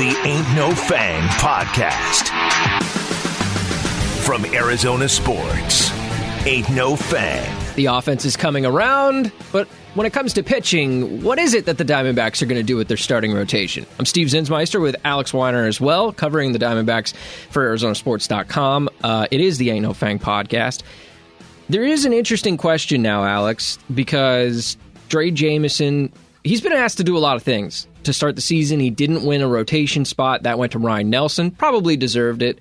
the Ain't No Fang podcast. From Arizona Sports, Ain't No Fang. The offense is coming around, but when it comes to pitching, what is it that the Diamondbacks are going to do with their starting rotation? I'm Steve Zinsmeister with Alex Weiner as well, covering the Diamondbacks for ArizonaSports.com. Uh, it is the Ain't No Fang podcast. There is an interesting question now, Alex, because Drey Jameson, he's been asked to do a lot of things. To start the season, he didn't win a rotation spot. That went to Ryne Nelson. Probably deserved it.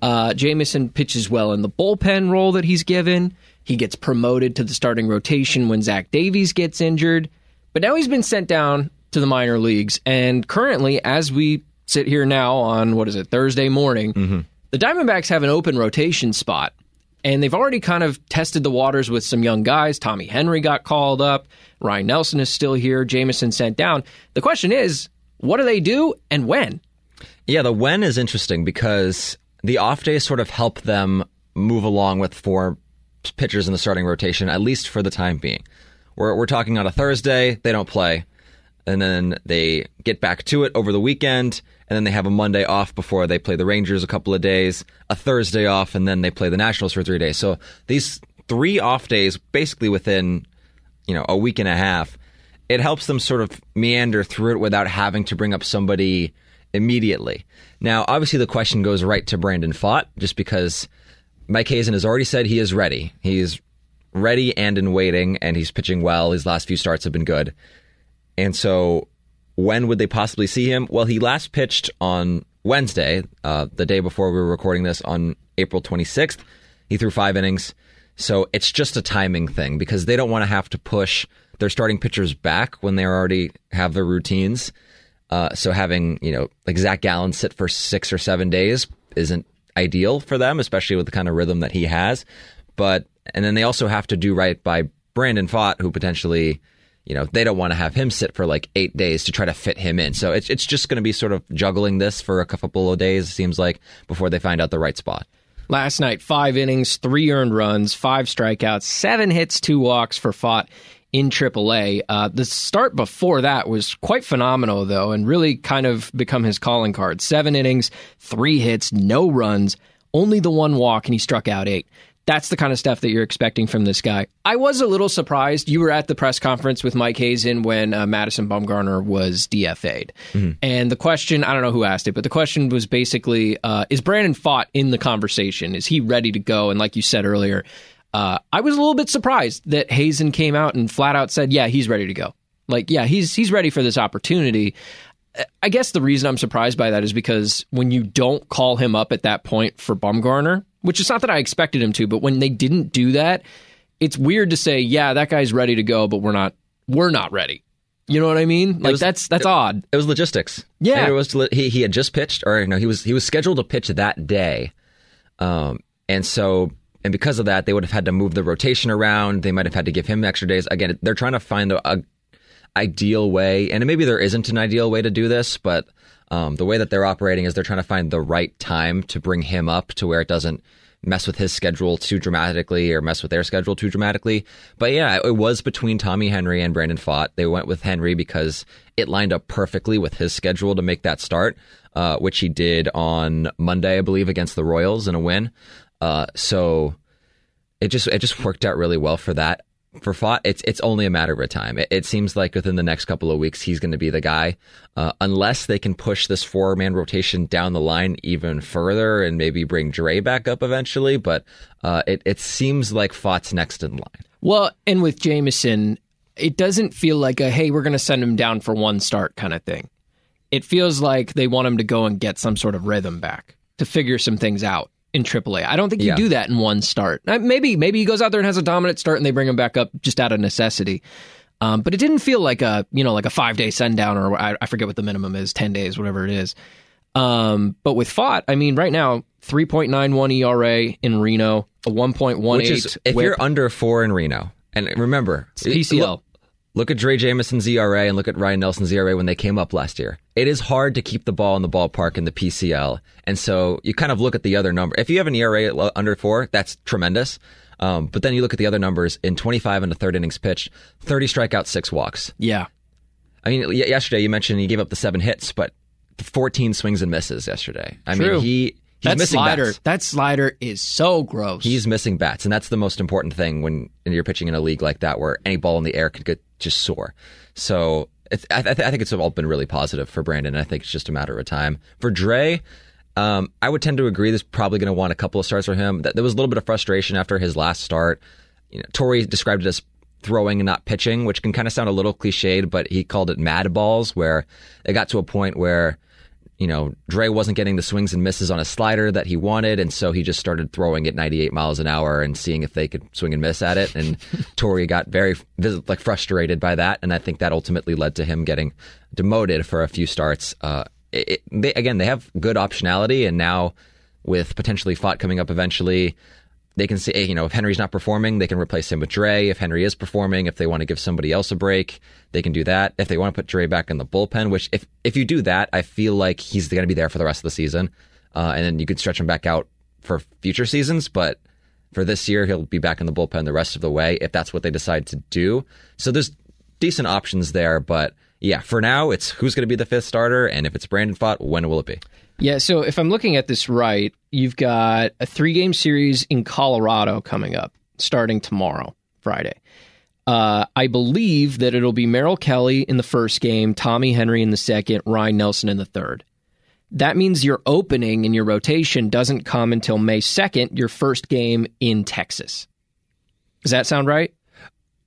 Uh, Jameson pitches well in the bullpen role that he's given. He gets promoted to the starting rotation when Zach Davies gets injured. But now he's been sent down to the minor leagues. And currently, as we sit here now on, what is it, Thursday morning, mm-hmm. the Diamondbacks have an open rotation spot. And they've already kind of tested the waters with some young guys. Tommy Henry got called up. Ryne Nelson is still here. Jameson sent down. The question is, what do they do and when? Yeah, the when is interesting because the off days sort of help them move along with four pitchers in the starting rotation, at least for the time being. We're, we're talking on a Thursday, they don't play. And then they get back to it over the weekend, and then they have a Monday off before they play the Rangers a couple of days, a Thursday off, and then they play the Nationals for three days. So these three off days, basically within you know a week and a half, it helps them sort of meander through it without having to bring up somebody immediately. Now, obviously, the question goes right to Brandon Pfaadt, just because Mike Hazen has already said he is ready. He's ready and in waiting, and he's pitching well. His last few starts have been good. And so, when would they possibly see him? Well, he last pitched on Wednesday, uh, the day before we were recording this, on April 26th. He threw five innings. So it's just a timing thing because they don't want to have to push their starting pitchers back when they already have their routines. Uh, so having you know like Zach Gallen sit for six or seven days isn't ideal for them, especially with the kind of rhythm that he has. But and then they also have to do right by Brandon Pfaadt, who potentially, you know, they don't want to have him sit for like eight days to try to fit him in. So it's it's just going to be sort of juggling this for a couple of days. It seems like before they find out the right spot. Last night, five innings, three earned runs, five strikeouts, seven hits, two walks for Pfaadt in AAA. Uh, the start before that was quite phenomenal, though, and really kind of become his calling card. Seven innings, three hits, no runs, only the one walk, and he struck out eight. That's the kind of stuff that you're expecting from this guy. I was a little surprised. You were at the press conference with Mike Hazen when uh, Madison Bumgarner was DFA'd. Mm-hmm. And the question, I don't know who asked it, but the question was basically uh, Is Brandon Pfaadt in the conversation? Is he ready to go? And like you said earlier, uh, I was a little bit surprised that Hazen came out and flat out said, "Yeah, he's ready to go." Like, yeah, he's he's ready for this opportunity. I guess the reason I'm surprised by that is because when you don't call him up at that point for Bumgarner, which is not that I expected him to, but when they didn't do that, it's weird to say, "Yeah, that guy's ready to go," but we're not we're not ready. You know what I mean? Like was, that's that's it, odd. It was logistics. Yeah, and it was he he had just pitched, or no, he was he was scheduled to pitch that day, um, and so and because of that, they would have had to move the rotation around. They might have had to give him extra days. Again, they're trying to find a, a ideal way, and maybe there isn't an ideal way to do this, but um, the way that they're operating is they're trying to find the right time to bring him up to where it doesn't mess with his schedule too dramatically or mess with their schedule too dramatically. But yeah, it was between Tommy Henry and Brandon Pfaadt. They went with Henry because it lined up perfectly with his schedule to make that start, uh, which he did on Monday, I believe, against the Royals in a win. Uh, so it just it just worked out really well for that. For Pfaadt, it's it's only a matter of time. It, it seems like within the next couple of weeks, he's going to be the guy, uh, unless they can push this four man rotation down the line even further and maybe bring Drey back up eventually. But uh, it it seems like Pfaadt's next in line. Well, and with Jameson, it doesn't feel like a hey, we're going to send him down for one start kind of thing. It feels like they want him to go and get some sort of rhythm back to figure some things out in AAA. I don't think you yeah. do that in one start. Uh, maybe maybe he goes out there and has a dominant start and they bring him back up just out of necessity. Um, but it didn't feel like a you know like a five day send down or I, I, forget what the minimum is, ten days, whatever it is. Um, but with Pfaadt, I mean, right now three point nine one ERA in Reno, a one point one eight. If whip. you're under four in Reno, and remember it's PCL. Look, look at Drey Jameson's ERA and look at Ryne Nelson's ERA when they came up last year it is hard to keep the ball in the ballpark in the PCL. And so you kind of look at the other number. If you have an ERA under four, that's tremendous. Um, but then you look at the other numbers in 25 and the third innings pitched, 30 strikeouts, six walks. Yeah. I mean, yesterday you mentioned he gave up the seven hits, but 14 swings and misses yesterday. I True. mean, he he's that missing slider, bats. that slider is so gross. He's missing bats, and that's the most important thing when you're pitching in a league like that, where any ball in the air could get just soar. So it's, I, I th- I think it's all been really positive for Brandon. I think it's just a matter of time for Drey. Um, I would tend to agree. There's probably going to want a couple of starts for him. Th- There was a little bit of frustration after his last start. You know, Torey described it as throwing and not pitching, which can kind of sound a little cliched, but he called it mad balls, where it got to a point where you know, Drey wasn't getting the swings and misses on a slider that he wanted, and so he just started throwing at 98 miles an hour and seeing if they could swing and miss at it. And Torey got very like frustrated by that, and I think that ultimately led to him getting demoted for a few starts. Uh, it, it- they, again, they have good optionality, and now with potentially Pfaadt coming up eventually, they can say, you know, if Henry's not performing, they can replace him with Drey. If Henry is performing, if they want to give somebody else a break, they can do that. If they want to put Drey back in the bullpen, which if if you do that, I feel like he's going to be there for the rest of the season, uh, and then you could stretch him back out for future seasons. But for this year, he'll be back in the bullpen the rest of the way if that's what they decide to do. So there's decent options there, but yeah, for now, it's who's going to be the fifth starter, and if it's Brandon Pfaadt, when will it be? Yeah, so if I'm looking at this right, you've got a three game series in Colorado coming up starting tomorrow, Friday. Uh, I believe that it'll be Merrill Kelly in the first game, Tommy Henry in the second, Ryne Nelson in the third. That means your opening and your rotation doesn't come until May 2nd, your first game in Texas. Does that sound right?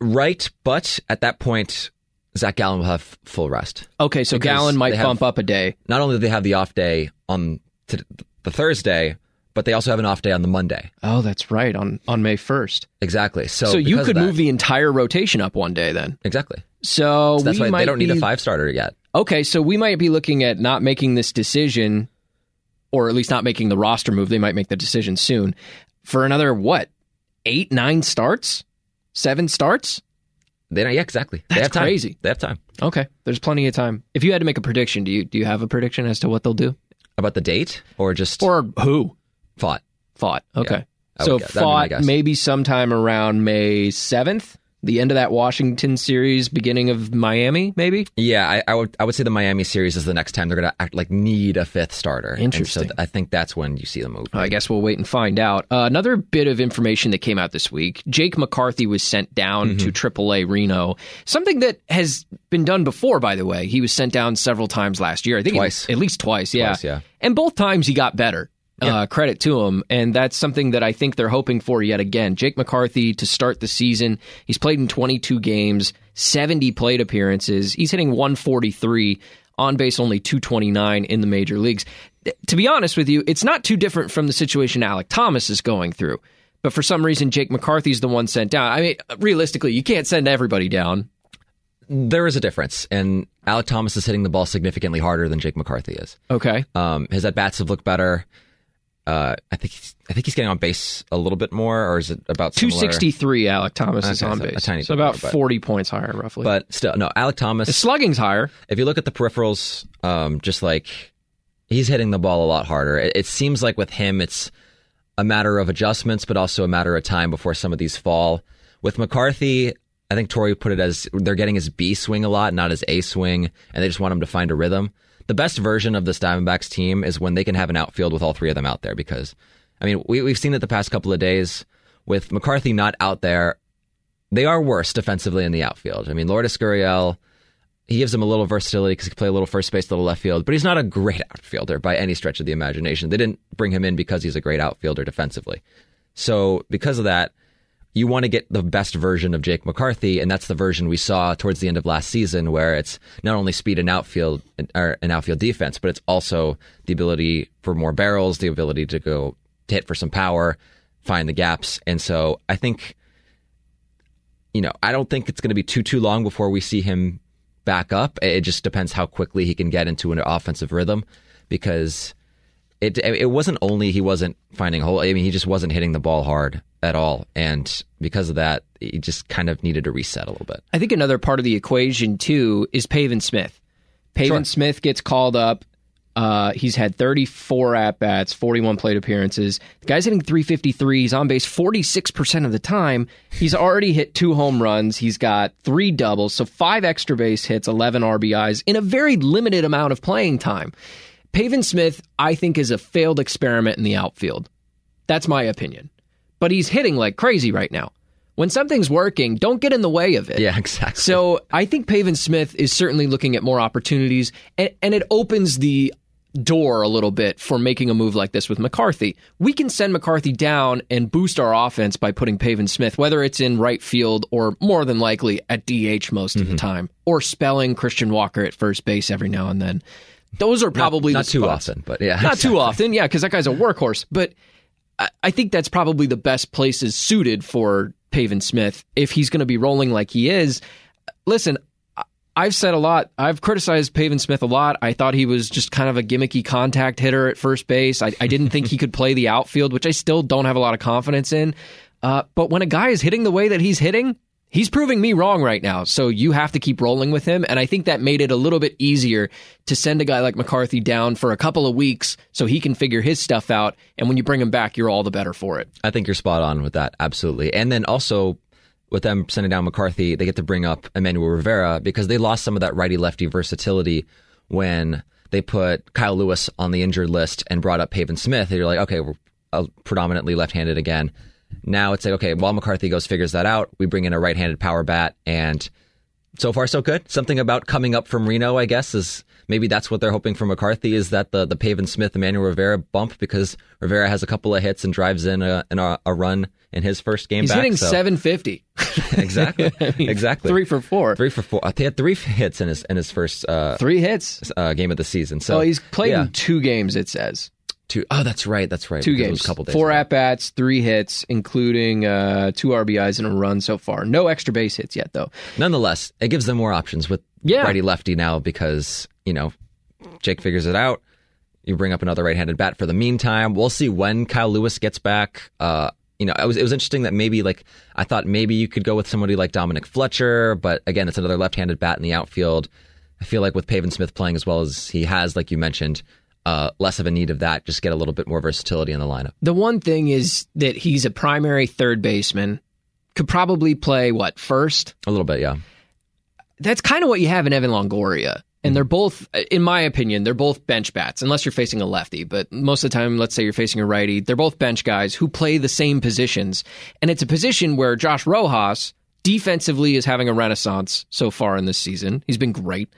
Right, but at that point, Zach Gallen will have full rest. Okay, so Because Gallen might have- bump up a day. not only do they have the off day on t- the Thursday, but they also have an off day on the Monday. Oh, that's right, on, on May 1st. Exactly. So, So you could that- move the entire rotation up one day then. exactly. So That's we why might they don't need a five starter yet. Okay, so we might be looking at not making this decision, or at least not making the roster move. They might make the decision soon for another what, eight, nine starts, seven starts. They don't. Yeah, exactly. they That's have time. crazy. They have time. Okay, there's plenty of time. If you had to make a prediction, do you do you have a prediction as to what they'll do About the date? Or just or who? Pfaadt? Pfaadt? Okay, I so would guess- that'd be my Pfaadt maybe sometime around May seventh, the end of that Washington series, beginning of Miami, maybe. Yeah, I, I would. I would say the Miami series is the next time they're going to act like need a fifth starter. And Interesting. so th- I think that's when you see the move. I guess we'll wait and find out. Uh, another bit of information that came out this week Jake McCarthy was sent down Mm-hmm. to AAA Reno. Something that has been done before, by the way. He was sent down several times last year. I think Twice. At, at least twice, yeah. Twice, yeah. And both times he got better. Uh, credit to him. And that's something that I think they're hoping for yet again. Jake McCarthy to start the season. He's played in 22 games, 70 plate appearances. He's hitting 143 on base only 229 in the major leagues. To be honest with you, it's not too different from the situation Alek Thomas is going through. But for some reason, Jake McCarthy's the one sent down. I mean, realistically, you can't send everybody down. There is a difference, and Alek Thomas is hitting the ball significantly harder than Jake McCarthy is. Okay. Um, his at bats have looked better. Uh, I think he's, I think he's getting on base a little bit more, or is it about similar? 263, Alek Thomas is Okay, on so a base. tiny so about more, but- 40 points higher, roughly. But still, no. Alek Thomas. His slugging's higher. if you look at the peripherals, um, just like he's hitting the ball a lot harder. It, it seems like with him, it's a matter of adjustments, but also a matter of time before some of these fall. With McCarthy, I think Torey put it as they're getting his B swing a lot, not his A swing, and they just want him to find a rhythm. The best version of this Diamondbacks team is when they can have an outfield with all three of them out there because, I mean, we, we've seen it the past couple of days with McCarthy not out there. They are worse defensively in the outfield. I mean, Lourdes Gurriel, he gives them a little versatility because he can play a little first base, a little left field, but he's not a great outfielder by any stretch of the imagination. They didn't bring him in because he's a great outfielder defensively. So because of that, you want to get the best version of Jake McCarthy, and that's the version we saw towards the end of last season, where it's not only speed and outfield or an outfield defense, but it's also the ability for more barrels, the ability to go hit for some power, find the gaps, and so I think you know, I don't think it's going to be too too long before we see him back up. It just depends how quickly he can get into an offensive rhythm because it it wasn't only he wasn't finding hole. I mean, he just wasn't hitting the ball hard at all, and because of that, he just kind of needed to reset a little bit. I think another part of the equation too is Pavin Smith. Pavin Sure. Smith gets called up. Uh, he's had 34 at bats, 41 plate appearances. The guy's hitting 353. He's on base 46% of the time. He's already hit two home runs. He's got three doubles, so five extra base hits, 11 RBIs in a very limited amount of playing time. Pavin Smith, I think, is a failed experiment in the outfield. That's my opinion. But he's hitting like crazy right now. When something's working, don't get in the way of it. Yeah, exactly. So I think Pavin Smith is certainly looking at more opportunities, and, and it opens the door a little bit for making a move like this with McCarthy. We can send McCarthy down and boost our offense by putting Pavin Smith, whether it's in right field or more than likely at DH most of the mm-hmm. time, or spelling Christian Walker at first base every now and then. Those are probably not the too often, but yeah, Not too often, yeah, because that guy's a workhorse. But I, think that's probably the best places suited for Pavin Smith if he's going to be rolling like he is. Listen, I've said a lot. I've criticized Pavin Smith a lot. I thought he was just kind of a gimmicky contact hitter at first base. I, I didn't think he could play the outfield, which I still don't have a lot of confidence in. Uh, but when a guy is hitting the way that he's hitting, he's proving me wrong right now. So you have to keep rolling with him. And I think that made it a little bit easier to send a guy like McCarthy down for a couple of weeks so he can figure his stuff out. And when you bring him back, you're all the better for it. I think you're spot on with that, absolutely. And then also with them sending down McCarthy, they get to bring up Emmanuel Rivera because they lost some of that righty lefty versatility when they put Kyle Lewis on the injured list and brought up Pavin Smith. They're like, okay, we're uh, predominantly left-handed again. Now it's like, okay, while McCarthy goes figures that out, we bring in a right-handed power bat, and so far so good. Something about coming up from Reno, I guess, is maybe that's what they're hoping for McCarthy is that the the Pavin Smith Emmanuel Rivera bump because Rivera has a couple of hits and drives in a in a, a run in his first game He's back. hitting so- 750. exactly, I mean, exactly. Three for four. three for four. Uh, he had three hits in his in his first uh, Three hits. uh, game of the season. So Oh, he's played yeah, in two games, it says. Two. Oh, that's right. That's right. Two because it was games. couple days Four at bats, three hits, including uh, two RBIs and a run so far. No extra base hits yet, though. Nonetheless, it gives them more options with Yeah. righty lefty now because you know Jake figures it out. You bring up another right-handed bat for the meantime. We'll see when Kyle Lewis gets back. Uh, you know, it was it was interesting that maybe like I thought maybe you could go with somebody like Dominic Fletcher, but again, it's another left-handed bat in the outfield. I feel like with Pavin Smith playing as well as he has, like you mentioned, uh, less of a need of that. Just get a little bit more versatility in the lineup. The one thing is that he's a primary third baseman, could probably play, what, first? A little bit, yeah. That's kind of what you have in Evan Longoria. And they're both, in my opinion, they're both bench bats, unless you're facing a lefty. But most of the time, let's say you're facing a righty, they're both bench guys who play the same positions. And it's a position where Josh Rojas defensively is having a renaissance so far in this season. He's been great.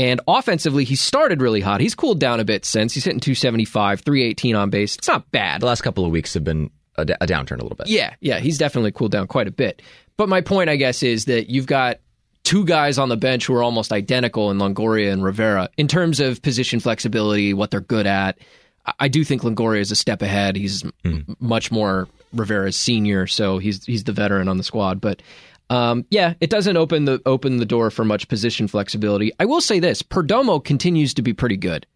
And offensively, he started really hot. He's cooled down a bit since. He's hitting 275, 318 on base. It's not bad. The last couple of weeks have been a, a downturn a little bit. Yeah, yeah, he's definitely cooled down quite a bit. But my point, I guess, is that you've got two guys on the bench who are almost identical in Longoria and Rivera in terms of position flexibility, what they're good at. I- do think Longoria is a step ahead. He's hmm. m- much more Rivera's senior, so he's he's the veteran on the squad. But um, yeah, it doesn't open the open the door for much position flexibility. I will say this: Perdomo continues to be pretty good.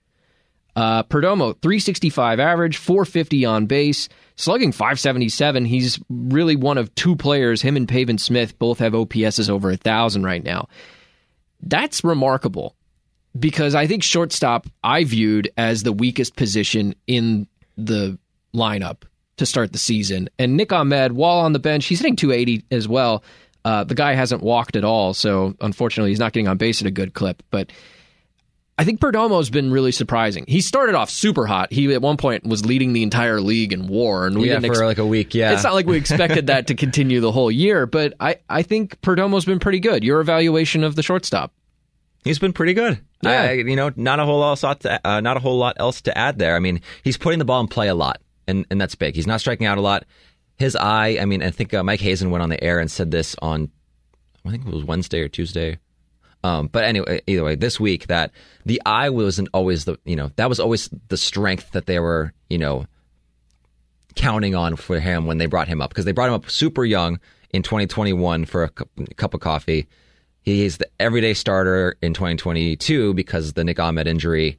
Uh, Perdomo, 365 average, 450 on base, slugging 577. He's really one of two players. Him and Pavin Smith both have OPSs over a thousand right now. That's remarkable because I think shortstop I viewed as the weakest position in the lineup to start the season. And Nick Ahmed, while on the bench, he's hitting 280 as well. Uh, the guy hasn't walked at all, so unfortunately, he's not getting on base at a good clip. But I think Perdomo's been really surprising. He started off super hot. He at one point was leading the entire league in WAR, and we Yeah, didn't for like a week. Yeah, it's not like we expected that to continue the whole year. But I, I think Perdomo's been pretty good. Your evaluation of the shortstop? He's been pretty good. Yeah. I, you know, not a whole else to, uh, not a whole lot else to add there. I mean, he's putting the ball in play a lot, and and that's big. He's not striking out a lot. His eye. I mean, I think uh, Mike Hazen went on the air and said this on, I think it was Wednesday or Tuesday. Um, but anyway, either way, this week that the eye wasn't always the you know that was always the strength that they were you know counting on for him when they brought him up because they brought him up super young in 2021 for a cup of coffee. He's the everyday starter in 2022 because of the Nick Ahmed injury.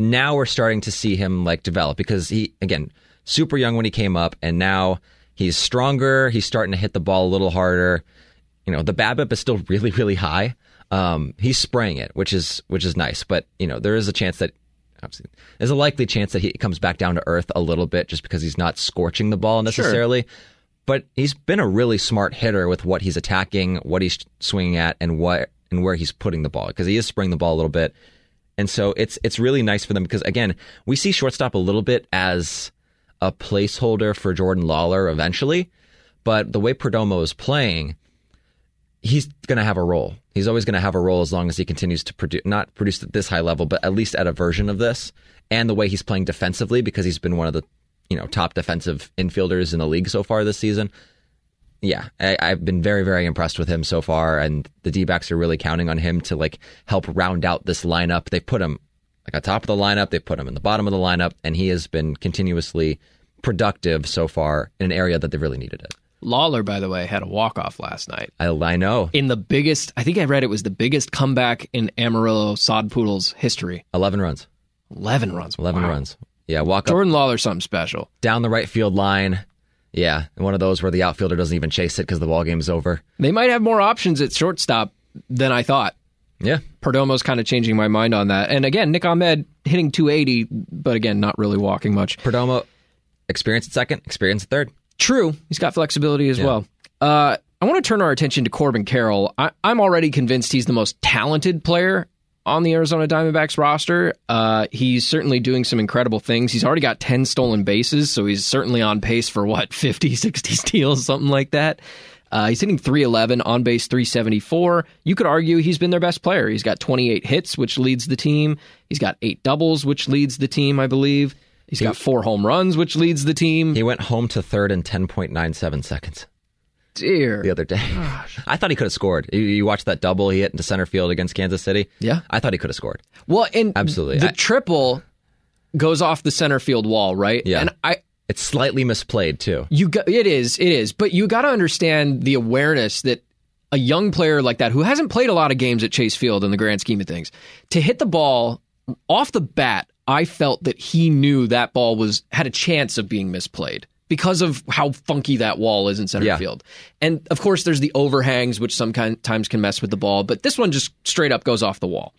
Now we're starting to see him like develop because he again super young when he came up and now he's stronger. He's starting to hit the ball a little harder. You know the BABIP is still really really high. Um, he's spraying it, which is which is nice, but you know there is a chance that obviously, there's a likely chance that he comes back down to earth a little bit just because he's not scorching the ball necessarily. But he's been a really smart hitter with what he's attacking, what he's swinging at, and what and where he's putting the ball because he is spraying the ball a little bit. And so it's it's really nice for them because again, we see shortstop a little bit as a placeholder for Jordan Lawlar eventually, but the way Perdomo is playing, he's going to have a role. He's always going to have a role as long as he continues to produce not produce at this high level, but at least at a version of this. And the way he's playing defensively because he's been one of the you know top defensive infielders in the league so far this season. Yeah, I, I've been very, very impressed with him so far, and the D backs are really counting on him to like help round out this lineup. They put him like on top of the lineup, they put him in the bottom of the lineup, and he has been continuously productive so far in an area that they really needed it. Lawlar, by the way, had a walk off last night I, I know. in the biggest. I think I read it was the biggest comeback in Amarillo Sod Poodles history. 11 runs. Eleven runs. 11 Wow. runs. Yeah, walk up Jordan Lawlar, something special. down the right field line. Yeah, one of those where the outfielder doesn't even chase it because the ball game's over. They might have more options at shortstop than I thought. Yeah, Perdomo's kind of changing my mind on that. And again, Nick Ahmed hitting 280, but again, not really walking much. Perdomo, experience at second, experience at third. True, he's got flexibility as well. Uh, I want to turn our attention to Corbin Carroll. I, I'm already convinced he's the most talented player on the Arizona Diamondbacks roster. Uh, he's certainly doing some incredible things. He's already got 10 stolen bases, so he's certainly on pace for what, 50, 60 steals, something like that. Uh, he's hitting 311, on base 374. You could argue he's been their best player. He's got 28 hits, which leads the team. He's got eight doubles, which leads the team, I believe. He's got four home runs, which leads the team. He went home to third in 10.97 seconds Dear. the other day. I thought he could have scored. You, you watched that double he hit into center field against Kansas City? Yeah. I thought he could have scored. Well, and Absolutely. the I- triple goes off the center field wall, right? Yeah. And I It's slightly misplayed, too. you got it is it is, but you got to understand the awareness that a young player like that who hasn't played a lot of games at Chase Field in the grand scheme of things to hit the ball off the bat, I felt that he knew that ball was had a chance of being misplayed because of how funky that wall is in center Yeah. field. And of course, there's the overhangs which sometimes can mess with the ball, but this one just straight up goes off the wall.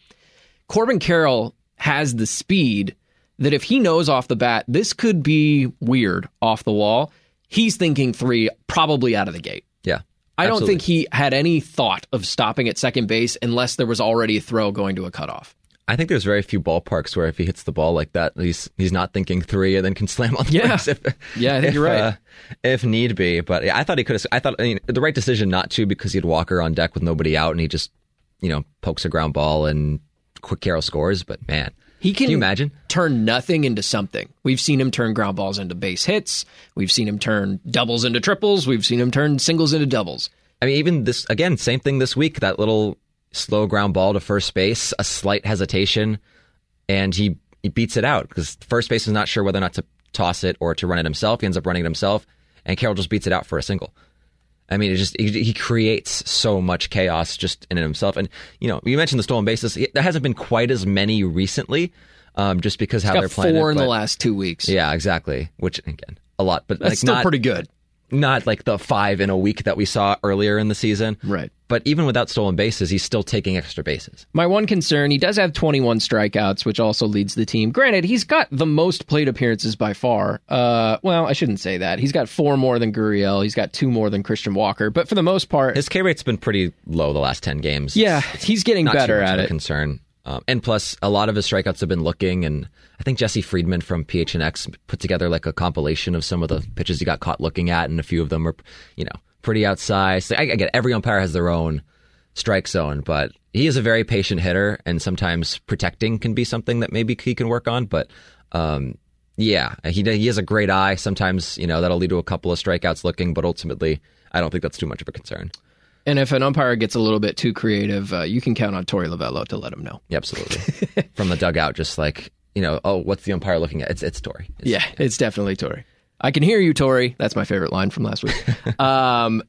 Corbin Carroll has the speed that if he knows off the bat, this could be weird off the wall. He's thinking three probably out of the gate. Yeah. I don't think he had any thought of stopping at second base unless there was already a throw going to a cutoff. I think there's very few ballparks where if he hits the ball like that, he's he's not thinking three and then can slam on the Yeah. brakes if, Yeah, I think if, you're right. uh, if need be. But I thought he could have. I thought I mean, the right decision not to because he had Walker on deck with nobody out and he just you know pokes a ground ball and quick Carroll scores. But man, He can, you imagine? turn nothing into something. We've seen him turn ground balls into base hits. We've seen him turn doubles into triples. We've seen him turn singles into doubles. I mean, even this again, same thing this week. That little slow ground ball to first base, a slight hesitation, and he he beats it out because first base is not sure whether or not to toss it or to run it himself. He ends up running it himself, and Carroll just beats it out for a single. I mean, it just he, he creates so much chaos just in himself. And you know, you mentioned the stolen bases. There hasn't been quite as many recently, um, just because how Got they're playing. four it, in the last two weeks. Yeah, exactly. Which again, a lot, but That's like still not pretty good. Not like the five in a week that we saw earlier in the season. Right. But even without stolen bases, he's still taking extra bases. My one concern, he does have 21 strikeouts, which also leads the team. Granted, he's got the most plate appearances by far. Uh, well, I shouldn't say that. He's got four more than Gurriel. He's got two more than Christian Walker. But for the most part, His K rate's been pretty low the last 10 games. yeah, he's getting better at it. concern. Um, and plus, a lot of his strikeouts have been looking, and I think Jesse Friedman from PHNX put together like a compilation of some of the pitches he got caught looking at, and a few of them are, you know, pretty outside. So I, I get every umpire has their own strike zone, but he is a very patient hitter, and sometimes protecting can be something that maybe he can work on. But um, yeah, he he has a great eye. Sometimes you know that'll lead to a couple of strikeouts looking, but ultimately, I don't think that's too much of a concern. And if an umpire gets a little bit too creative, uh, you can count on Torey Lovullo to let him know. Yeah, absolutely. From the dugout, just like you know, oh, what's the umpire looking at? It's it's Torey. It's- Yeah, it's definitely Torey. I can hear you, Torey. That's my favorite line from last week. um,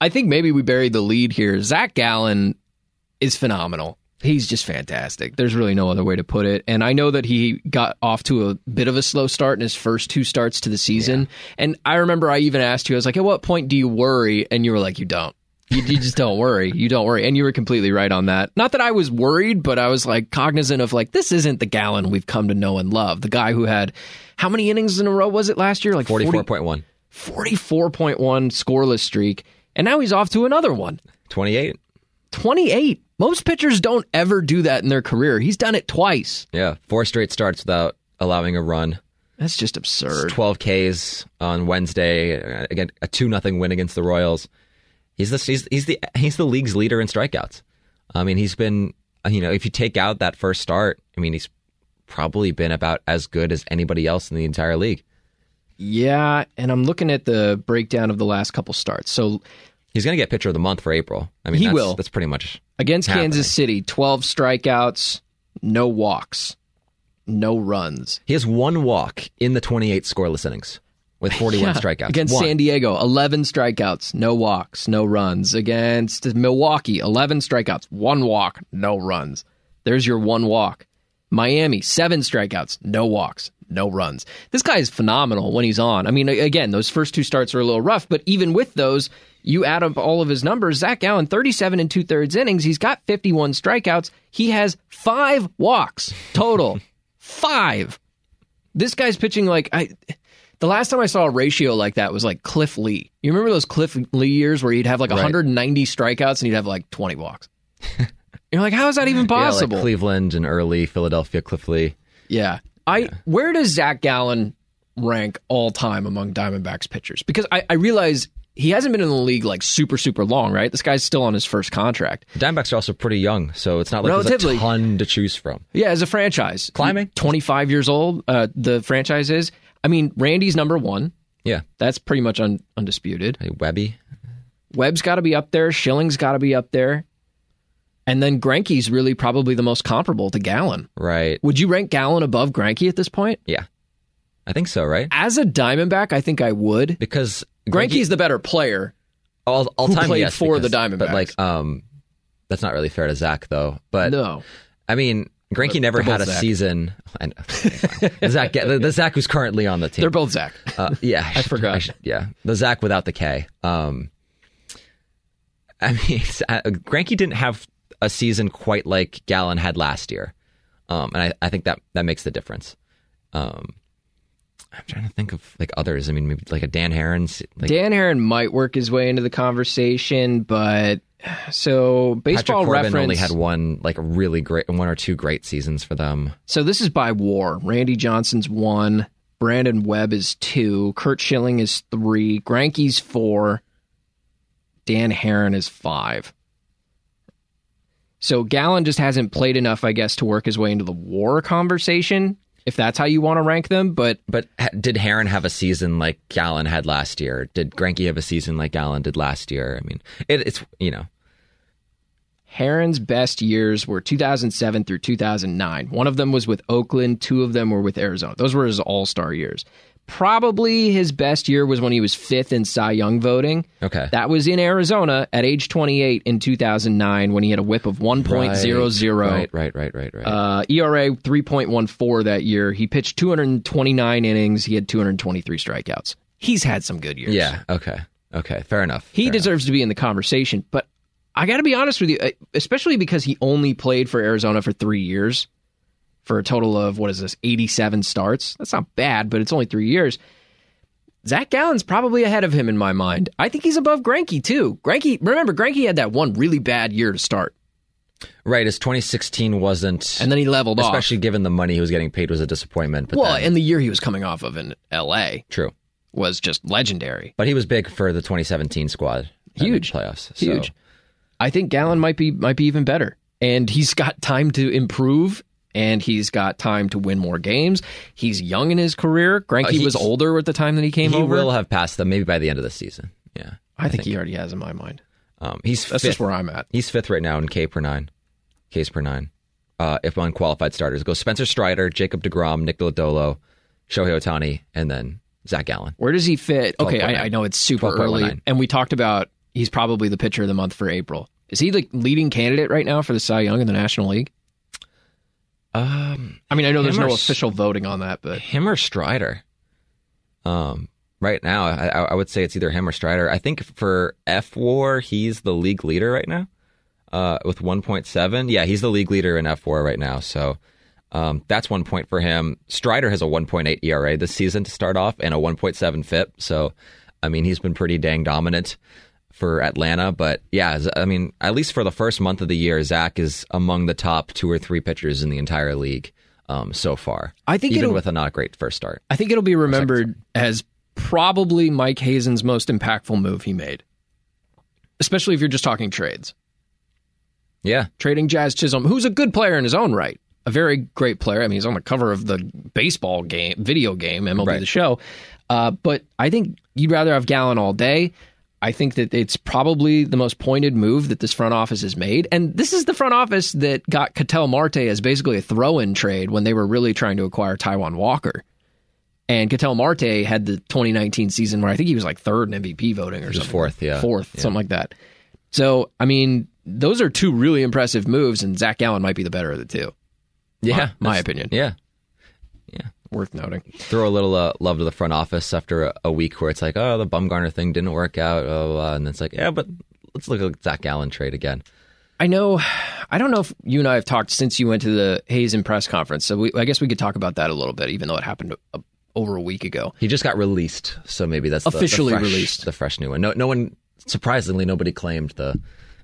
I think maybe we buried the lead here. Zach Gallen is phenomenal. He's just fantastic. There's really no other way to put it. And I know that he got off to a bit of a slow start in his first two starts to the season. And I remember I even asked you, I was like, at what point do you worry? And you were like, you don't. You, you just don't worry. You don't worry. And you were completely right on that. Not that I was worried, but I was like cognizant of like, this isn't the Gallen we've come to know and love. The guy who had, how many innings in a row was it last year? Like 40 Forty-four point one. 44.1 scoreless streak. And now he's off to another one. 28. 28. Most pitchers don't ever do that in their career. He's done it twice. Yeah, four straight starts without allowing a run. That's just absurd. 12 Ks on Wednesday. Again, a two nothing win against the Royals. He's the he's, he's the he's the league's leader in strikeouts. I mean, he's been uh, you know if you take out that first start, I mean he's probably been about as good as anybody else in the entire league. Yeah, and I'm looking at the breakdown of the last couple starts. So He's going to get pitcher of the month for April. I mean, He that's, will. That's pretty much against happening. Kansas City, 12 strikeouts, no walks, no runs. He has one walk in the 28 scoreless innings with 41 Yeah. strikeouts. Against One. San Diego, 11 strikeouts, no walks, no runs. Against Milwaukee, 11 strikeouts, one walk, no runs. There's your one walk. Miami, seven strikeouts, no walks, no runs. This guy is phenomenal when he's on. I mean, again, those first two starts are a little rough, but even with those, you add up all of his numbers. Zach Gallen, 37 and two thirds innings. He's got 51 strikeouts. He has five walks total. five. This guy's pitching like I. The last time I saw a ratio like that was like Cliff Lee. You remember those Cliff Lee years where he'd have like Right. 190 strikeouts and he'd have like 20 walks? You're like, how is that even Yeah, possible? like Cleveland and early Philadelphia Cliff Lee. Yeah. I where does Zach Gallen rank all time among Diamondbacks pitchers? Because I, I realize he hasn't been in the league like super, super long, right? This guy's still on his first contract. Diamondbacks are also pretty young, so it's not like there's Relatively. a ton to choose from. Yeah, as a franchise. Climbing. 25 years old, uh, the franchise is. I mean, Randy's number one. Yeah, That's pretty much un- undisputed. hey, Webby. Webb's got to be up there. Schilling's got to be up there. And then Greinke's really probably the most comparable to Gallen. Right. Would you rank Gallen above Greinke at this point? Yeah, I think so. Right. As a Diamondback, I think I would. Because Greinke's the better player. all, all time played yes, for the because- But like, um, that's not really fair to Zach though. But No. I mean, Greinke never had a Zach. season. I the Zach, the, the Zach who's currently on the team. They're both Zach. Uh, yeah, I, forgot. should- yeah, the Zach without the K. Um, I mean, uh, Greinke didn't have a season quite like Gallen had last year, um, and I, I think that that makes the difference. Um, I'm trying to think of like others. I mean, maybe like a Dan Haren's. Like Dan Haren might work his way into the conversation, but so Patrick baseball Corbin reference. only had one like really great, one or two great seasons for them. So this is by war. Randy Johnson's one. Brandon Webb is two. Curt Schilling is three. Greinke's four. Dan Haren is five. So Gallen just hasn't played enough, I guess, to work his way into the war conversation, if that's how you want to rank them. But But did Haren have a season like Gallen had last year? Did Greinke have a season like Gallen did last year? I mean, it, it's you know, Haren's best years were 2007 through 2009. One of them was with Oakland, two of them were with Arizona. Those were his all star years. Probably his best year was when he was fifth in Cy Young voting. Okay. That was in Arizona at age 28 in 2009 when he had a whip of 1.00. Right, right, right, right, right. Uh, ERA 3.14 that year. He pitched 229 innings. He had 223 strikeouts. He's had some good years. yeah. Okay. Okay. Fair enough. He Fair deserves to be in the conversation, but I got to be honest with you, uh, especially because he only played for Arizona for three years, for a total of what is this, eighty-seven starts. That's not bad, but it's only three years. Zach Gallen's probably ahead of him in my mind. I think he's above Greinke too. Greinke, remember Greinke had that one really bad year to start. Right. His 2016 wasn't, and then he leveled especially off. Especially given the money he was getting paid, was a disappointment. But Well, then- and the year he was coming off of in L.A. true. was just legendary. But he was big for the 2017 squad. Huge. playoffs. so- Huge. I think Gallen might be might be even better, and he's got time to improve, and he's got time to win more games. He's young in his career. Greinke Uh, was older at the time that he came he over. He will have passed them maybe by the end of the season. Yeah. I, think, he already has in my mind. Um, he's That's fifth. just where I'm at. He's fifth right now in K per nine. Ks per nine. Uh, if unqualified starters. It goes Spencer Strider, Jacob DeGrom, Nick Lodolo, Shohei Ohtani, and then Zach Gallen. Where does he fit? Okay, I, I know it's super early, and we talked about he's probably the pitcher of the month for April. Is he the leading candidate right now for the Cy Young in the National League? Um, I mean, I know there's or no official voting on that, but him or Strider? Um, right now, I, I I would say it's either him or Strider. I think for F WAR, he's the league leader right now, uh, with 1.7. Yeah, he's the league leader in F WAR right now. So, um, that's one point for him. Strider has a 1.8 ERA this season to start off and a 1.7 FIP. So, I mean, he's been pretty dang dominant. For Atlanta. But yeah, I mean, at least for the first month of the year, Zach is among the top two or three pitchers in the entire league um, so far. I think even with a not great first start. I think it'll be remembered as probably Mike Hazen's most impactful move he made, especially if you're just talking trades. Yeah, trading Jazz Chisholm, who's a good player in his own right, a very great player. I mean, he's on the cover of the baseball game, video game, MLB right. the Show. Uh, but I think you'd rather have Gallen all day. I think that it's probably the most pointed move that this front office has made. And this is the front office that got Ketel Marte as basically a throw in trade when they were really trying to acquire Taijuan Walker. And Ketel Marte had the 2019 season where I think he was like third in MVP voting or something. Fourth, yeah. Fourth, yeah. something like that. So, I mean, those are two really impressive moves, and Zach Gallen might be the better of the two. Yeah. My, my opinion. Yeah worth noting. Throw a little uh, love to the front office after a, a, week where it's like, oh, the Bumgarner thing didn't work out, oh, and it's like, yeah, but let's look at Zach Gallen trade again. I know. I don't know if you and I have talked since you went to the Hazen press conference, so we, I guess we could talk about that a little bit, even though it happened a, over a week ago. He just got released, so maybe that's officially the, the fresh, released, the fresh new one. No, no one. Surprisingly, nobody claimed the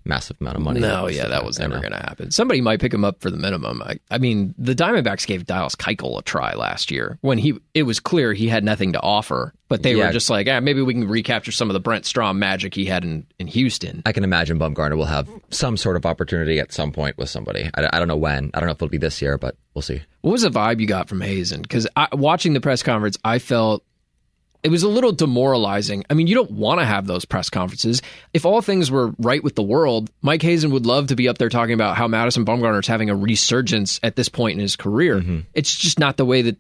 massive amount of money. No, yeah, that was never going to happen. Somebody might pick him up for the minimum. I, I mean, the Diamondbacks gave Dallas Keuchel a try last year when he it was clear he had nothing to offer, but they yeah. were just like, ah, maybe we can recapture some of the Brent Strom magic he had in, in Houston. I can imagine Bumgarner will have some sort of opportunity at some point with somebody. I, I don't know when. I don't know if it'll be this year, but we'll see. What was the vibe you got from Hazen? Because watching the press conference, I felt it was a little demoralizing. I mean, you don't want to have those press conferences. If all things were right with the world, Mike Hazen would love to be up there talking about how Madison Bumgarner is having a resurgence at this point in his career. Mm-hmm. It's just not the way that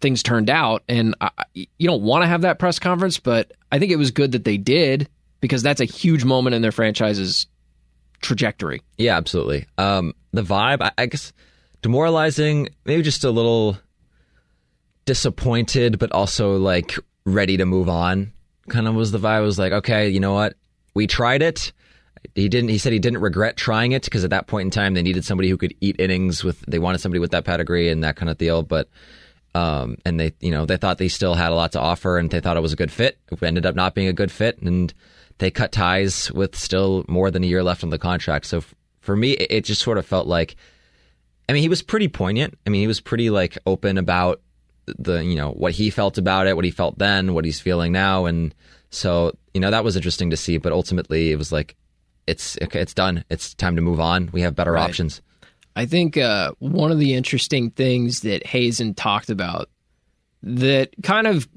things turned out. And I, you don't want to have that press conference, but I think it was good that they did because that's a huge moment in their franchise's trajectory. Yeah, absolutely. Um, the vibe, I, I guess, demoralizing, maybe just a little disappointed, but also like ready to move on. Kind of was the vibe. I was like, okay, you know what? We tried it. He didn't. He said he didn't regret trying it because at that point in time they needed somebody who could eat innings with. They wanted somebody with that pedigree and that kind of deal. But um, and they, you know, they thought they still had a lot to offer and they thought it was a good fit. It ended up not being a good fit, and they cut ties with still more than a year left on the contract. So f- for me, it, it just sort of felt like. I mean, he was pretty poignant. I mean, he was pretty like open about the you know what he felt about it, what he felt then, what he's feeling now, and so you know that was interesting to see. But ultimately, it was like it's okay, it's done. It's time to move on. We have better right. options. I think uh, one of the interesting things that Hazen talked about that kind of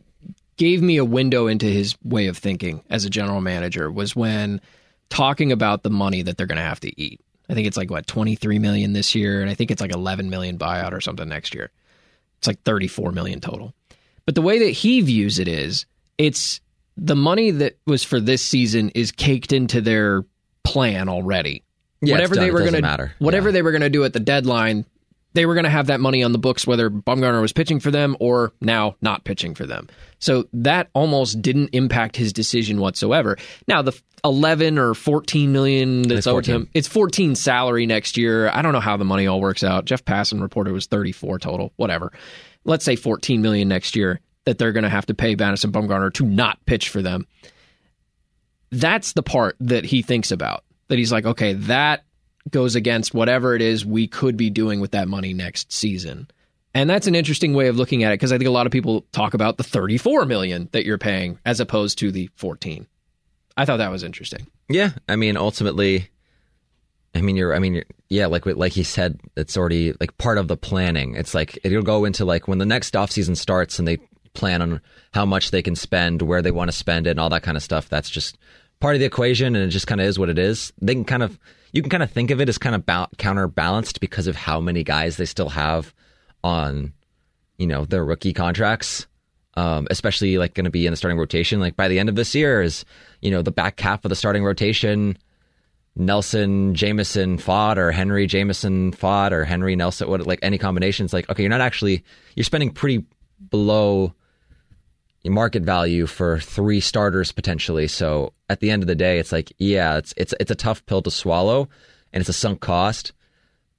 gave me a window into his way of thinking as a general manager was when talking about the money that they're going to have to eat. I think it's like what 23 million this year and I think it's like 11 million buyout or something next year. It's like 34 million total. But the way that he views it is it's the money that was for this season is caked into their plan already. Yeah, whatever they were going to whatever yeah. they were going to do at the deadline, they were going to have that money on the books whether Bumgarner was pitching for them or now not pitching for them. So that almost didn't impact his decision whatsoever. Now the 11 or 14 million that's owed to him, it's 14 salary next year. I don't know how the money all works out. Jeff Passan reported it was 34 total, whatever. Let's say 14 million next year that they're going to have to pay Madison Bumgarner to not pitch for them. That's the part that he thinks about. That he's like, okay, that goes against whatever it is we could be doing with that money next season. And that's an interesting way of looking at it because I think a lot of people talk about the 34 million that you're paying as opposed to the 14. I thought that was interesting. Yeah, I mean ultimately I mean you're I mean you're, yeah, like like he said it's already like part of the planning. It's like it'll go into like when the next off season starts and they plan on how much they can spend, where they want to spend it and all that kind of stuff. That's just part of the equation and it just kind of is what it is. They can kind of you can kind of think of it as kind of ba- counterbalanced because of how many guys they still have on, you know, their rookie contracts. Um, especially like going to be in the starting rotation. Like by the end of this year, is you know the back half of the starting rotation, Nelson Jameson Pfaadt or Henry Jameson Pfaadt or Henry Nelson, what like any combinations. Like okay, you're not actually you're spending pretty below market value for three starters potentially. So at the end of the day, it's like yeah, it's it's it's a tough pill to swallow, and it's a sunk cost,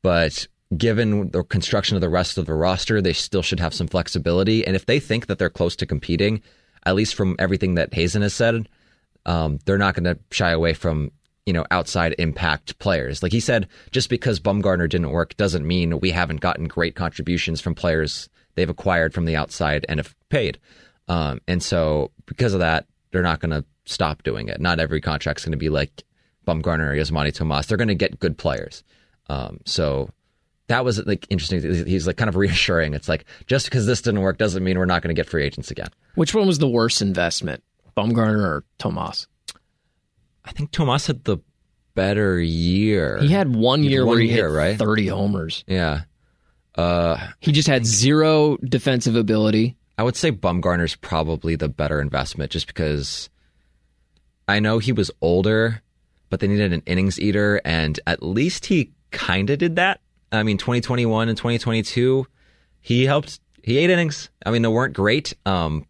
but given the construction of the rest of the roster, they still should have some flexibility. And if they think that they're close to competing, at least from everything that Hazen has said, um, they're not going to shy away from you know outside impact players. Like he said, just because Bumgarner didn't work doesn't mean we haven't gotten great contributions from players they've acquired from the outside and have paid. Um, and so because of that, they're not going to stop doing it. Not every contract's going to be like Bumgarner or Yasmany Tomas. They're going to get good players. Um, so that was like interesting. He's like kind of reassuring. It's like just because this didn't work doesn't mean we're not going to get free agents again. Which one was the worst investment, Bumgarner or Tomas? I think Tomas had the better year. He had one He had year one where he year, hit right? 30 homers. yeah. Uh, He just had zero defensive ability. I would say Bumgarner's probably the better investment just because I know he was older, but they needed an innings eater, and at least he kind of did that. I mean, 2021 and 2022, he helped. He ate innings. I mean, they weren't great. Um,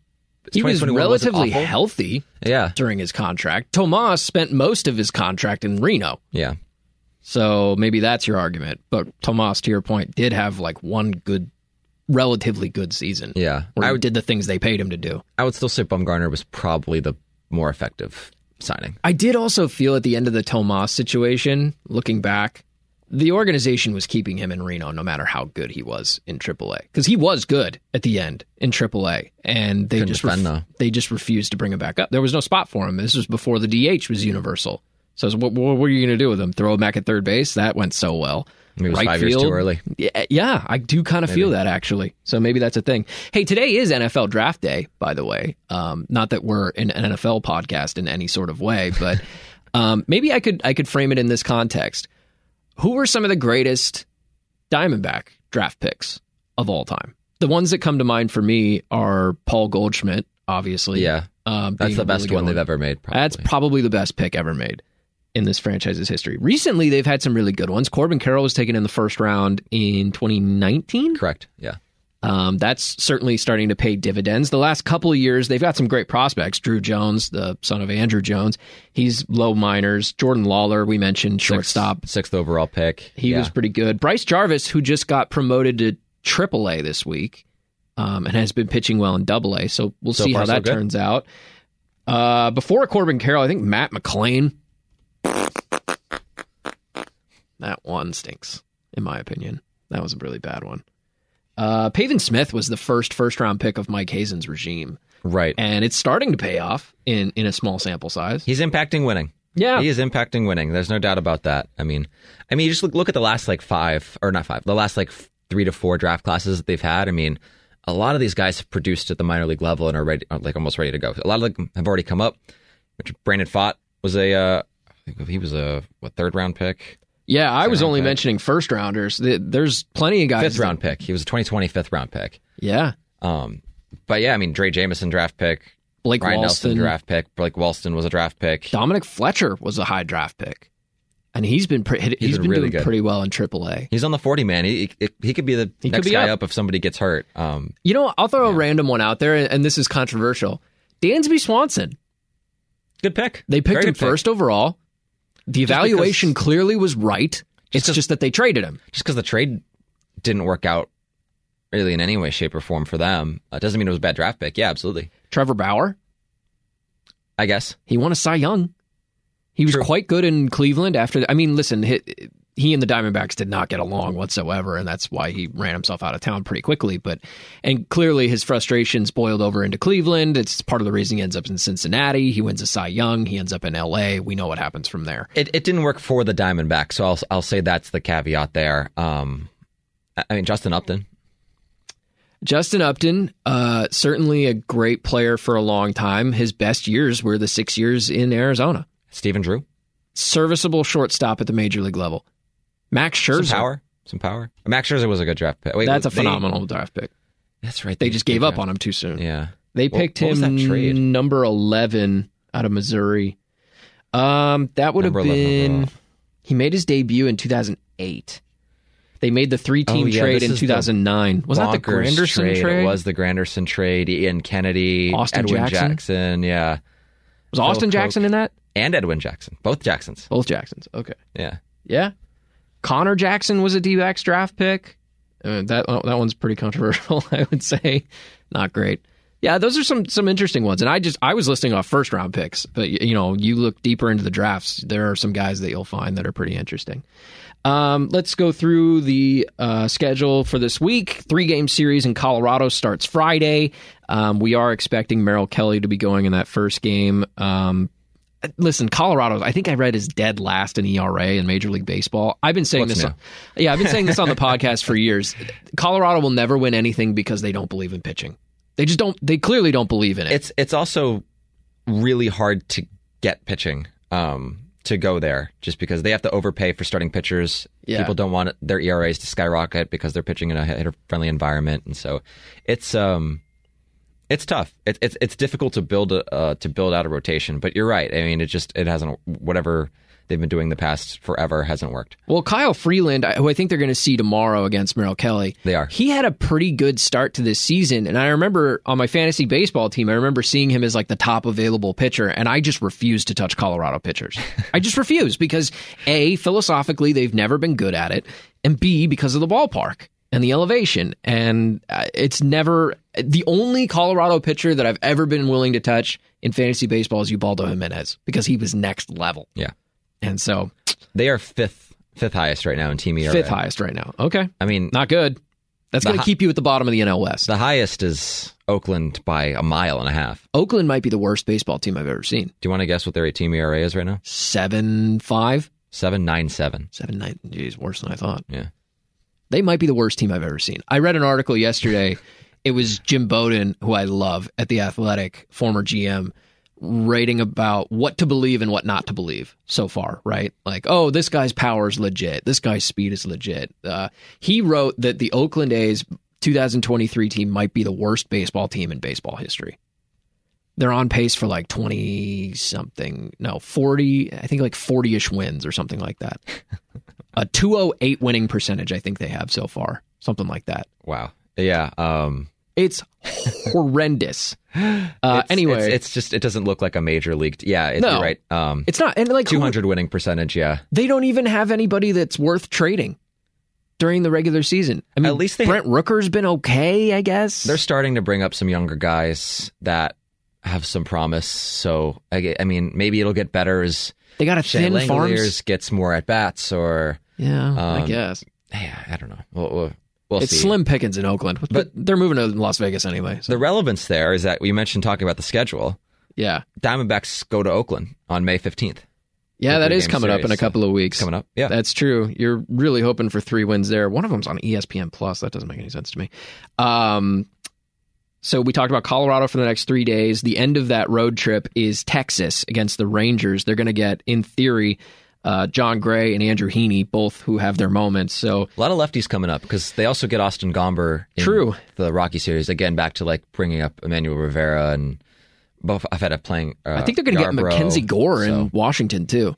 He was relatively healthy Yeah, during his contract. Tomas spent most of his contract in Reno. yeah, So maybe that's your argument. But Tomas, to your point, did have like one good, relatively good season. yeah. Where I would, did the things they paid him to do. I would still say Bumgarner was probably the more effective signing. I did also feel at the end of the Tomas situation, looking back, the organization was keeping him in Reno no matter how good he was in AAA because he was good at the end in AAA, and they Couldn't just defend, though. they just refused to bring him back up. There was no spot for him. This was before the DH was universal. So what, what were you going to do with him? Throw him back at third base? That went so well. Maybe it was five years too early. Yeah, yeah, I do kind of feel that actually. So maybe that's a thing. Hey, today is NFL Draft Day, by the way. Um, not that we're in an NFL podcast in any sort of way, but um, maybe I could I could frame it in this context. Who were some of the greatest Diamondback draft picks of all time? The ones that come to mind for me are Paul Goldschmidt, obviously. Yeah, um, that's the best really one they've ever made. Probably. that's probably the best pick ever made in this franchise's history. Recently, they've had some really good ones. Corbin Carroll was taken in the first round in 2019. correct. Yeah, Um, that's certainly starting to pay dividends. The last couple of years, they've got some great prospects. Druw Jones, the son of Andruw Jones, he's low minors. Jordan Lawlar, we mentioned, shortstop. sixth overall pick. He yeah. was pretty good. Bryce Jarvis, who just got promoted to AAA this week, um, and has been pitching well in Double A. So we'll So see far, how that good. turns out. Uh, before Corbin Carroll, I think Matt McLain. That one stinks, in my opinion. That was a really bad one. Uh, Pavin Smith was the first first round pick of Mike Hazen's regime, right. and it's starting to pay off in in a small sample size. He's impacting winning. Yeah, He is impacting winning. There's no doubt about that. I mean, I mean, you just look, look at the last like five or not five, the last like three to four draft classes that they've had. I mean, a lot of these guys have produced at the minor league level and are ready, are like almost ready to go. A lot of them have already come up. Which Brandon Pfaadt was a, uh, he was a what third round pick, yeah. I was only pick. mentioning first rounders. There's plenty of guys. fifth that- round pick. He was a 2020 fifth round pick. Yeah, Um, but yeah, I mean, Drey Jameson draft pick, Blake Ryne Walston, Nelson draft pick, Blake Walston was a draft pick. Dominic Fletcher was a high draft pick, and he's been pre- he's He's been, been really doing good. pretty well in AAA. He's on the 40 man. He he, he could be the He next guy up. up. if somebody gets hurt. Um, You know, I'll throw a random one out there, and this is controversial. Dansby Swanson. good pick. They picked Very him good pick. first overall. The evaluation clearly was right. It's just that they traded him. just because the trade didn't work out really in any way, shape, or form for them, uh, doesn't mean it was a bad draft pick. Yeah, absolutely. Trevor Bauer, I guess. he won a Cy Young. He was True. quite good in Cleveland after. I mean, listen, he, and the Diamondbacks did not get along whatsoever, and that's why he ran himself out of town pretty quickly. But and clearly his frustrations boiled over into Cleveland. It's part of the reason he ends up in Cincinnati. He wins a Cy Young. He ends up in L.A. We know what happens from there. It, it didn't work for the Diamondbacks, so I'll I'll say that's the caveat there. Um, I- I mean Justin Upton, Justin Upton, uh, certainly a great player for a long time. His best years were the six years in Arizona. Stephen Drew, Serviceable shortstop at the major league level. Max Scherzer. some power, some power. Max Scherzer was a good draft pick. Wait, that's a they- phenomenal draft pick. That's right. They just gave up on him too soon. Yeah, They What- picked what him number 11 out of Missouri. Um, that would Number have been. overall. He made his debut in 2008. They made the three team Oh, yeah, trade in 2009. Was that the Granderson trade? It was the Granderson trade. Ian Kennedy, Austin Edwin Jackson? Jackson, yeah, Was Austin Jackson in that? and Edwin Jackson, both Jacksons. Both Jacksons. Okay. Yeah, Yeah. Conor Jackson was a D-backs draft pick. Uh, that that one's pretty controversial, I would say. Not great. Yeah, those are some some interesting ones. And I just I was listing off first round picks, but you know, you look deeper into the drafts, there are some guys that you'll find that are pretty interesting. Um, let's go through the uh, schedule for this week. Three game series in Colorado starts Friday. Um, we are expecting Merrill Kelly to be going in that first game. Um, listen, Colorado, I think I read is dead last in ERA in Major League Baseball. I've been saying What's this. On, yeah, I've been saying this on the podcast for years. Colorado will never win anything because they don't believe in pitching. They just don't. They clearly don't believe in it. It's it's also really hard to get pitching um, to go there just because they have to overpay for starting pitchers. Yeah. People don't want their ERAs to skyrocket because they're pitching in a hitter friendly environment, and so it's um it's tough. It's it's it's difficult to build a uh, to build out a rotation. But you're right. I mean, it just it hasn't whatever they've been doing the past forever hasn't worked. Well, Kyle Freeland, who I think they're going to see tomorrow against Merrill Kelly, They are. He had a pretty good start to this season, and I remember on my fantasy baseball team, I remember seeing him as like the top available pitcher, and I just refused to touch Colorado pitchers. I just refuse because a philosophically they've never been good at it, and b because of the ballpark and the elevation, and uh, it's never the only Colorado pitcher that I've ever been willing to touch in fantasy baseball is Ubaldo Jimenez because he was next level, Yeah, and so they are fifth fifth highest right now in team ERA. fifth highest right now. Okay. I mean, Not good. That's going to hi- keep you at the bottom of the NL West. the highest is Oakland by a mile and a half. Oakland might be the worst baseball team I've ever seen. Do you want to guess what their team ERA is right now? Seven five, Seven nine seven. seven nine. Geez, worse than I thought. Yeah. They might be the worst team I've ever seen. I read an article yesterday. it was Jim Bowden, who I love at the Athletic, former GM, writing about what to believe and what not to believe so far. Right? Like, oh, this guy's power is legit. This guy's speed is legit. Uh, he wrote that the Oakland A's 2023 team might be the worst baseball team in baseball history. They're on pace for like 20 something, no, 40, I think like 40 ish wins or something like that. A 208 winning percentage, I think they have so far, something like that. Wow. Yeah. Um, It's horrendous. Uh, it's- anyway, it's, it's, it's just it doesn't look like a major league. yeah, it, No. right. Um, not, and like, who- two hundred winning percentage. Yeah. they don't even have anybody that's worth trading during the regular season. I mean, At least they- Brent Rooker's been okay, I guess. They're starting to bring up some younger guys that have some promise. So I, I mean, maybe it'll get better as they got a Shea thin farm. Gets more at bats, or Yeah, I Um, guess. yeah, I don't know. We'll, we'll, we'll It's see. slim pickings in Oakland, but they're moving to Las Vegas anyway. So, The relevance there is that we mentioned talking about the schedule. yeah. Diamondbacks go to Oakland on May fifteenth. Yeah, that is coming up in a series, so couple of weeks. Coming up, yeah. That's true. You're really hoping for three wins there. One of them's on ESPN Plus. That doesn't make any sense to me. Um, so we talked about Colorado for the next three days. The end of that road trip is Texas against the Rangers. They're going to get, in theory, uh, Jon Gray and Andrew Heaney, both who have their moments. So A lot of lefties coming up because they also get Austin Gomber. In True. The Rocky series again, back to like bringing up Emmanuel Rivera and both. I've had a playing. Uh, I think they're going to get MacKenzie Gore in Washington too.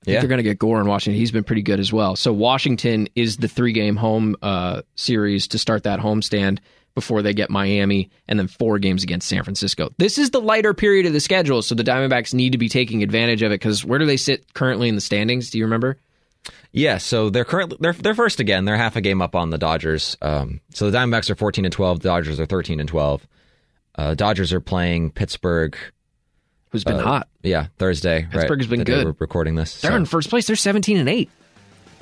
I think Yeah. they're going to get Gore in Washington. He's been pretty good as well. So Washington is the three game home uh, series to start that homestand before they get Miami, and then four games against San Francisco. This is the lighter period of the schedule, so the Diamondbacks need to be taking advantage of it. Because where do they sit currently in the standings? Do you remember? Yeah, so they're currently they're they're first again. They're half a game up on the Dodgers. Um, so the Diamondbacks are fourteen and twelve. The Dodgers are thirteen and twelve. Uh, Dodgers are playing Pittsburgh. Who's been uh, hot? Yeah, Thursday. right, Pittsburgh's been the day good. We're recording this. They're so in first place. They're seventeen and eight.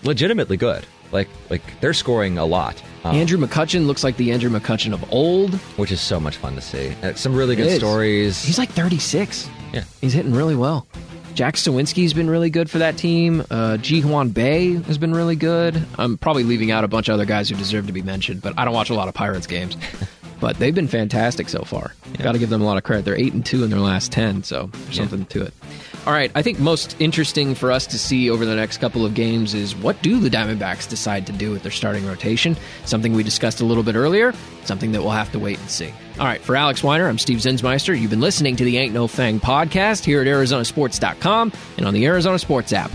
legitimately good. Like like they're scoring a lot, um, Andrew McCutchen looks like the Andrew McCutchen of old. which is so much fun to see. Uh, some really good is. stories. He's like thirty six. yeah, He's hitting really well. Jack Suwinski's been really good for that team. Uh, Ji Hwan Bae has been really good. I'm probably leaving out a bunch of other guys who deserve to be mentioned, but I don't watch a lot of Pirates games. but they've been fantastic so far. Got to give them a lot of credit. They're eight and two in their last ten, so there's something to it. All right, I think most interesting for us to see over the next couple of games is what do the Diamondbacks decide to do with their starting rotation? Something we discussed a little bit earlier. Something that we'll have to wait and see. All right, for Alex Weiner, I'm Steve Zinsmeister. You've been listening to the Ain't No Fang podcast here at ArizonaSports.com and on the Arizona Sports app.